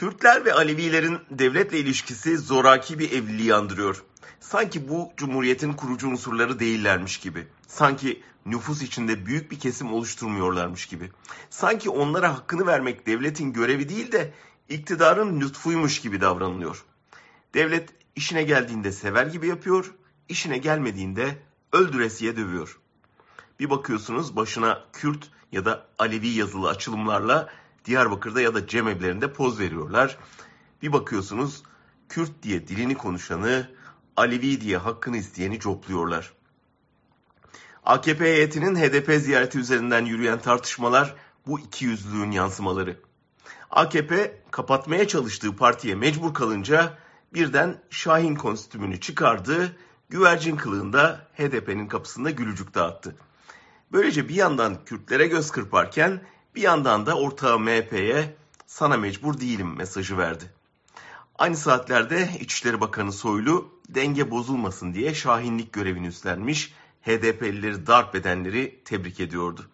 Kürtler ve Alevilerin devletle ilişkisi zoraki bir evliliği andırıyor. Sanki bu cumhuriyetin kurucu unsurları değillermiş gibi. Sanki nüfus içinde büyük bir kesim oluşturmuyorlarmış gibi. Sanki onlara hakkını vermek devletin görevi değil de iktidarın lütfuymuş gibi davranılıyor. Devlet işine geldiğinde sever gibi yapıyor, işine gelmediğinde öldüresiye dövüyor. Bir bakıyorsunuz başına Kürt ya da Alevi yazılı açılımlarla Diyarbakır'da ya da cemevlerinde poz veriyorlar. Bir bakıyorsunuz Kürt diye dilini konuşanı, Alevi diye hakkını isteyeni copluyorlar. AKP heyetinin HDP ziyareti üzerinden yürüyen tartışmalar bu iki yüzlülüğün yansımaları. AKP kapatmaya çalıştığı partiye mecbur kalınca birden Şahin kostümünü çıkardı, güvercin kılığında HDP'nin kapısında gülücük dağıttı. Böylece bir yandan Kürtlere göz kırparken bir yandan da ortağı MHP'ye sana mecbur değilim mesajı verdi. Aynı saatlerde İçişleri Bakanı Soylu denge bozulmasın diye şahinlik görevini üstlenmiş HDP'lileri darp edenleri tebrik ediyordu.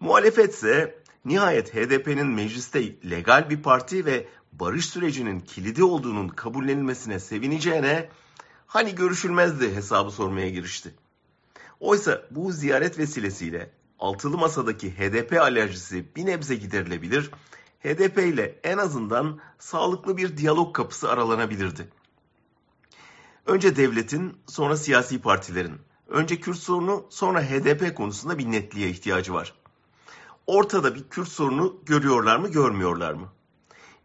Muhalefet ise nihayet HDP'nin mecliste legal bir parti ve barış sürecinin kilidi olduğunun kabullenilmesine sevineceğine hani görüşülmezdi hesabı sormaya girişti. Oysa bu ziyaret vesilesiyle altılı masadaki HDP alerjisi bir nebze giderilebilir, HDP ile en azından sağlıklı bir diyalog kapısı aralanabilirdi. Önce devletin, sonra siyasi partilerin, önce Kürt sorunu, sonra HDP konusunda bir netliğe ihtiyacı var. Ortada bir Kürt sorunu görüyorlar mı, görmüyorlar mı?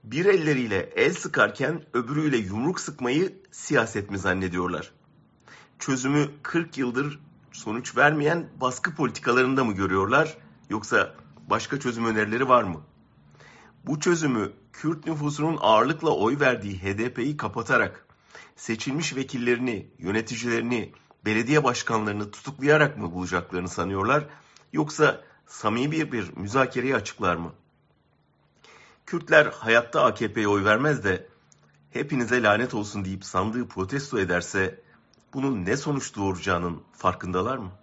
Bir elleriyle el sıkarken öbürüyle yumruk sıkmayı siyaset mi zannediyorlar? Çözümü 40 yıldır sonuç vermeyen baskı politikalarında mı görüyorlar yoksa başka çözüm önerileri var mı? Bu çözümü Kürt nüfusunun ağırlıkla oy verdiği HDP'yi kapatarak seçilmiş vekillerini, yöneticilerini, belediye başkanlarını tutuklayarak mı bulacaklarını sanıyorlar yoksa samimi bir, bir müzakereyi açıklar mı? Kürtler hayatta AKP'ye oy vermez de hepinize lanet olsun deyip sandığı protesto ederse bunun ne sonuç doğuracağının farkındalar mı?